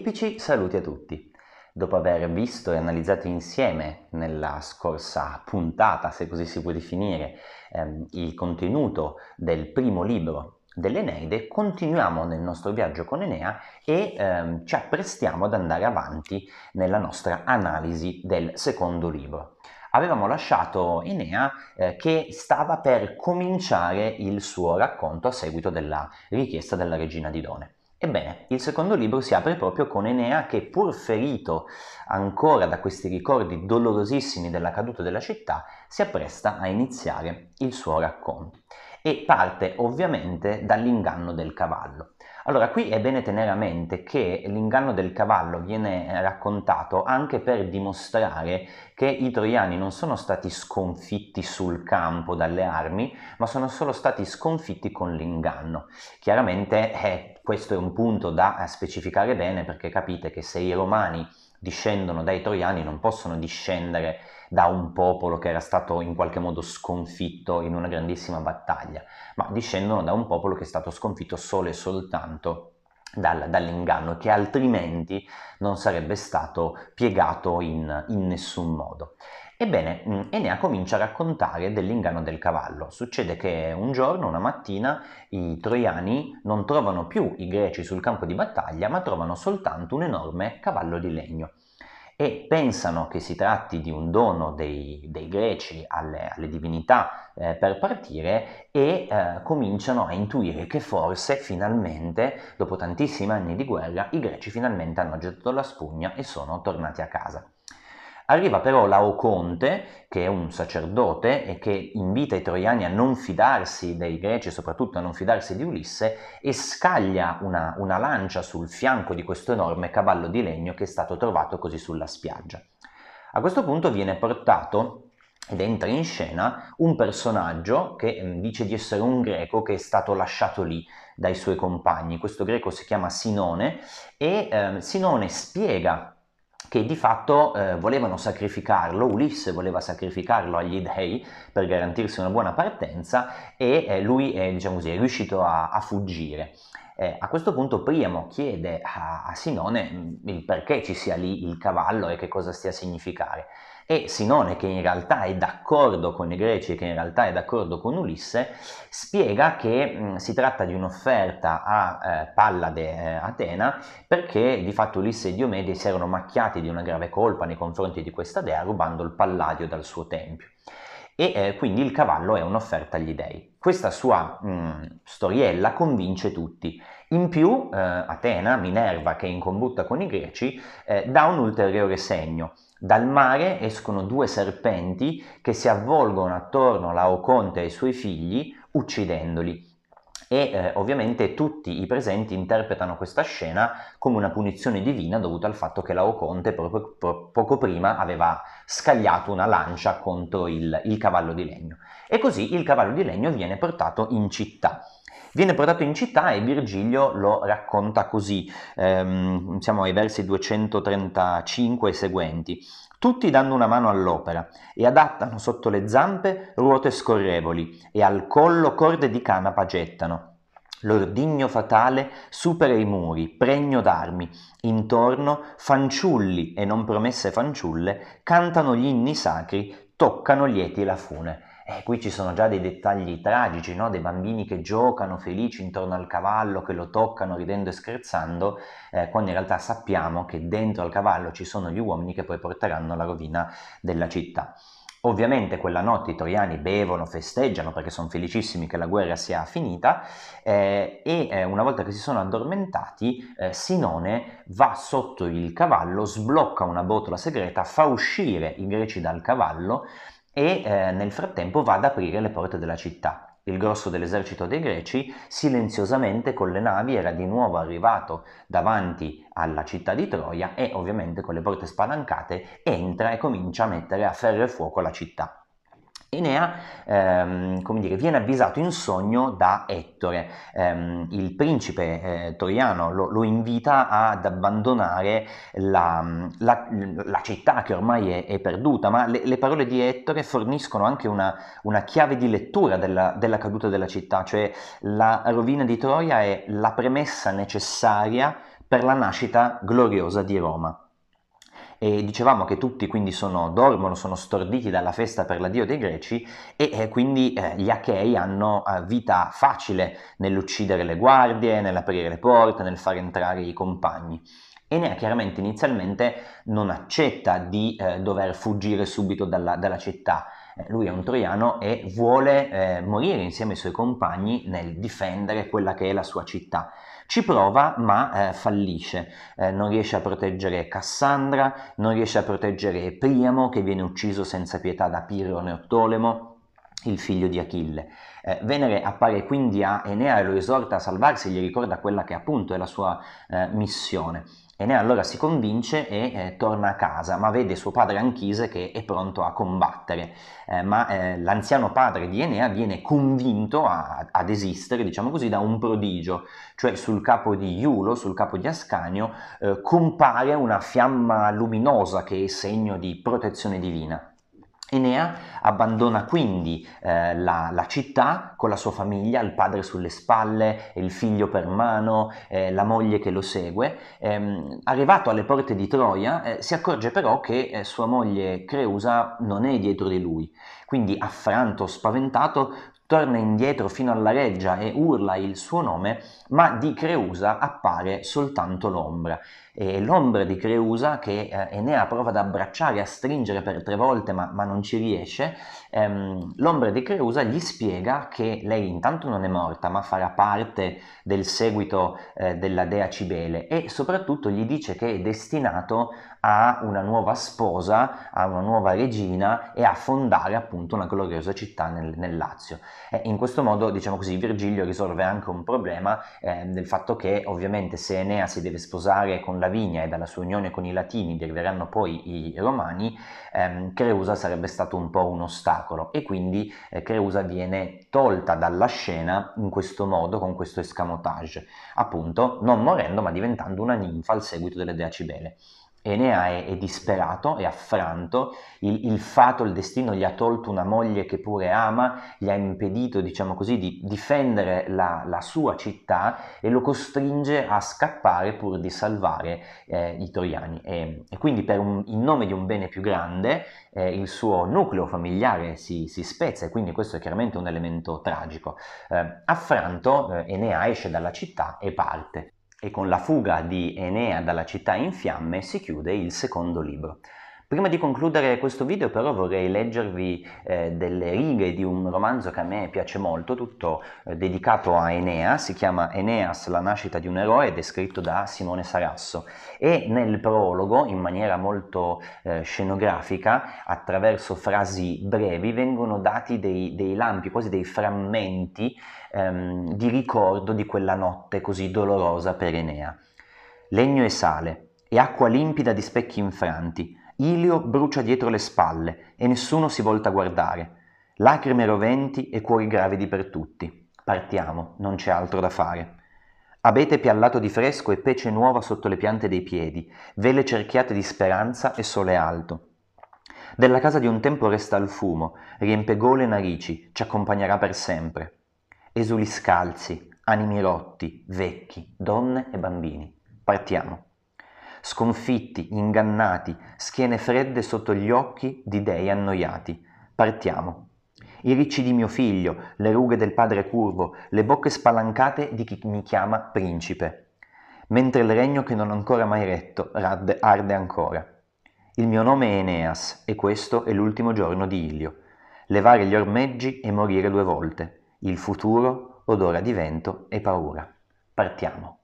Filipici, saluti a tutti. Dopo aver visto e analizzato insieme nella scorsa puntata, se così si può definire, ehm, il contenuto del primo libro dell'Eneide, continuiamo nel nostro viaggio con Enea e ehm, ci apprestiamo ad andare avanti nella nostra analisi del secondo libro. Avevamo lasciato Enea eh, che stava per cominciare il suo racconto a seguito della richiesta della regina Didone. Ebbene, il secondo libro si apre proprio con Enea che, pur ferito ancora da questi ricordi dolorosissimi della caduta della città, si appresta a iniziare il suo racconto e parte ovviamente dall'inganno del cavallo. Allora, qui è bene tenere a mente che l'inganno del cavallo viene raccontato anche per dimostrare che i troiani non sono stati sconfitti sul campo dalle armi, ma sono solo stati sconfitti con l'inganno. Chiaramente eh, questo è un punto da specificare bene perché capite che se i romani discendono dai troiani non possono discendere da un popolo che era stato in qualche modo sconfitto in una grandissima battaglia, ma discendono da un popolo che è stato sconfitto solo e soltanto dal, dall'inganno, che altrimenti non sarebbe stato piegato in, in nessun modo. Ebbene, mm, Enea comincia a raccontare dell'inganno del cavallo. Succede che un giorno, una mattina, i troiani non trovano più i greci sul campo di battaglia, ma trovano soltanto un enorme cavallo di legno e pensano che si tratti di un dono dei, dei greci alle, alle divinità eh, per partire e eh, cominciano a intuire che forse finalmente, dopo tantissimi anni di guerra, i greci finalmente hanno gettato la spugna e sono tornati a casa. Arriva però Laoconte, che è un sacerdote e che invita i troiani a non fidarsi dei greci soprattutto a non fidarsi di Ulisse e scaglia una, una lancia sul fianco di questo enorme cavallo di legno che è stato trovato così sulla spiaggia. A questo punto viene portato ed entra in scena un personaggio che mm, dice di essere un greco che è stato lasciato lì dai suoi compagni. Questo greco si chiama Sinone e eh, Sinone spiega che di fatto eh, volevano sacrificarlo, Ulisse voleva sacrificarlo agli dei per garantirsi una buona partenza e eh, lui è, diciamo così, è riuscito a, a fuggire. Eh, a questo punto Priamo chiede a, a Sinone mm, il perché ci sia lì il cavallo e che cosa stia a significare. E Sinone, che in realtà è d'accordo con i greci e che in realtà è d'accordo con Ulisse, spiega che mh, si tratta di un'offerta a eh, Pallade eh, Atena perché di fatto Ulisse e Diomede si erano macchiati di una grave colpa nei confronti di questa dea rubando il palladio dal suo tempio e eh, quindi il cavallo è un'offerta agli dei. Questa sua mh, storiella convince tutti. In più eh, Atena, Minerva, che è in combutta con i greci, eh, dà un ulteriore segno. Dal mare escono due serpenti che si avvolgono attorno a Laoconte e ai suoi figli, uccidendoli. E eh, ovviamente tutti i presenti interpretano questa scena come una punizione divina dovuta al fatto che Laoconte proprio, po- poco prima aveva scagliato una lancia contro il, il cavallo di legno. E così il cavallo di legno viene portato in città. Viene portato in città e Virgilio lo racconta così, ehm, siamo ai versi 235 e seguenti. Tutti danno una mano all'opera e adattano sotto le zampe ruote scorrevoli e al collo corde di canapa gettano. L'ordigno fatale supera i muri, pregno d'armi. Intorno fanciulli e non promesse fanciulle cantano gli inni sacri, toccano lieti la fune. Eh, qui ci sono già dei dettagli tragici, no? dei bambini che giocano felici intorno al cavallo, che lo toccano ridendo e scherzando, eh, quando in realtà sappiamo che dentro al cavallo ci sono gli uomini che poi porteranno la rovina della città. Ovviamente quella notte i troiani bevono, festeggiano perché sono felicissimi che la guerra sia finita eh, e eh, una volta che si sono addormentati eh, Sinone va sotto il cavallo, sblocca una botola segreta, fa uscire i greci dal cavallo e eh, nel frattempo va ad aprire le porte della città. Il grosso dell'esercito dei greci, silenziosamente con le navi, era di nuovo arrivato davanti alla città di Troia e ovviamente con le porte spalancate entra e comincia a mettere a ferro e fuoco la città. Enea ehm, dire, viene avvisato in sogno da Ettore, ehm, il principe eh, troiano lo, lo, invita ad abbandonare la, la, la, città che ormai è, è perduta, ma le, le, parole di Ettore forniscono anche una, una chiave di lettura della, della, caduta della città, cioè la rovina di Troia è la premessa necessaria per la nascita gloriosa di Roma. E dicevamo che tutti quindi sono, dormono, sono storditi dalla festa per l'addio dei greci e eh, quindi eh, gli achei hanno eh, vita facile nell'uccidere le guardie, nell'aprire le porte, nel far entrare i compagni. Enea chiaramente inizialmente non accetta di eh, dover fuggire subito dalla, dalla città, lui è un troiano e vuole eh, morire insieme ai suoi compagni nel difendere quella che è la sua città. Ci prova ma eh, fallisce, eh, non riesce a proteggere Cassandra, non riesce a proteggere Priamo che viene ucciso senza pietà da Pirro Neottolemo, il figlio di Achille. Eh, Venere appare quindi a Enea e lo esorta a salvarsi, gli ricorda quella che appunto è la sua eh, missione. Enea allora si convince e eh, torna a casa, ma vede suo padre Anchise che è pronto a combattere. Eh, ma eh, l'anziano padre di Enea viene convinto a, a, desistere, diciamo così, da un prodigio, cioè sul capo di Iulo, sul capo di Ascanio, eh, compare una fiamma luminosa che è segno di protezione divina. Enea abbandona quindi eh, la, la, città con la sua famiglia, il padre sulle spalle, il figlio per mano, eh, la moglie che lo segue. Eh, arrivato alle porte di Troia eh, si accorge però che eh, sua moglie Creusa non è dietro di lui, quindi affranto, spaventato, torna indietro fino alla reggia e urla il suo nome, ma di Creusa appare soltanto l'ombra. E l'ombra di Creusa, che eh, Enea prova ad abbracciare, a stringere per tre volte, ma, ma non ci riesce, ehm, l'ombra di Creusa gli spiega che lei intanto non è morta, ma farà parte del seguito eh, della dea Cibele e soprattutto gli dice che è destinato a una nuova sposa, a una nuova regina e a fondare appunto una gloriosa città nel, nel Lazio. E in questo modo, diciamo così, Virgilio risolve anche un problema eh, del fatto che ovviamente se Enea si deve sposare con Lavinia e dalla sua unione con i Latini deriveranno poi i Romani, ehm, Creusa sarebbe stato un po' un ostacolo e quindi eh, Creusa viene tolta dalla scena in questo modo, con questo escamotage, appunto non morendo ma diventando una ninfa al seguito delle dea Cibele. Enea è, è, disperato, è affranto, il, il, fato, il destino gli ha tolto una moglie che pure ama, gli ha impedito, diciamo così, di difendere la, la sua città e lo costringe a scappare pur di salvare eh, i troiani. E, e quindi un, in nome di un bene più grande eh, il suo nucleo familiare si, si, spezza e quindi questo è chiaramente un elemento tragico. Eh, affranto, eh, Enea esce dalla città e parte e con la fuga di Enea dalla città in fiamme si chiude il secondo libro. Prima di concludere questo video però vorrei leggervi eh, delle righe di un romanzo che a me piace molto, tutto eh, dedicato a Enea, si chiama Eneas, la nascita di un eroe ed è scritto da Simone Sarasso. E nel prologo in maniera molto eh, scenografica attraverso frasi brevi vengono dati dei, dei lampi, quasi dei frammenti ehm, di ricordo di quella notte così dolorosa per Enea. Legno e sale e acqua limpida di specchi infranti, Ilio brucia dietro le spalle e nessuno si volta a guardare. Lacrime roventi e cuori gravidi per tutti. Partiamo, non c'è altro da fare. Abete piallato di fresco e pece nuova sotto le piante dei piedi, vele cerchiate di speranza e sole alto. Della casa di un tempo resta il fumo, riempie gole e narici, ci accompagnerà per sempre. Esuli scalzi, animi rotti, vecchi, donne e bambini. Partiamo sconfitti, ingannati, schiene fredde sotto gli occhi di dei annoiati. Partiamo. I ricci di mio figlio, le rughe del padre curvo, le bocche spalancate di chi mi chiama principe. Mentre il regno che non ho ancora mai retto arde, arde ancora. Il mio nome è Eneas e questo è l'ultimo giorno di Ilio. Levare gli ormeggi e morire due volte. Il futuro odora di vento e paura. Partiamo.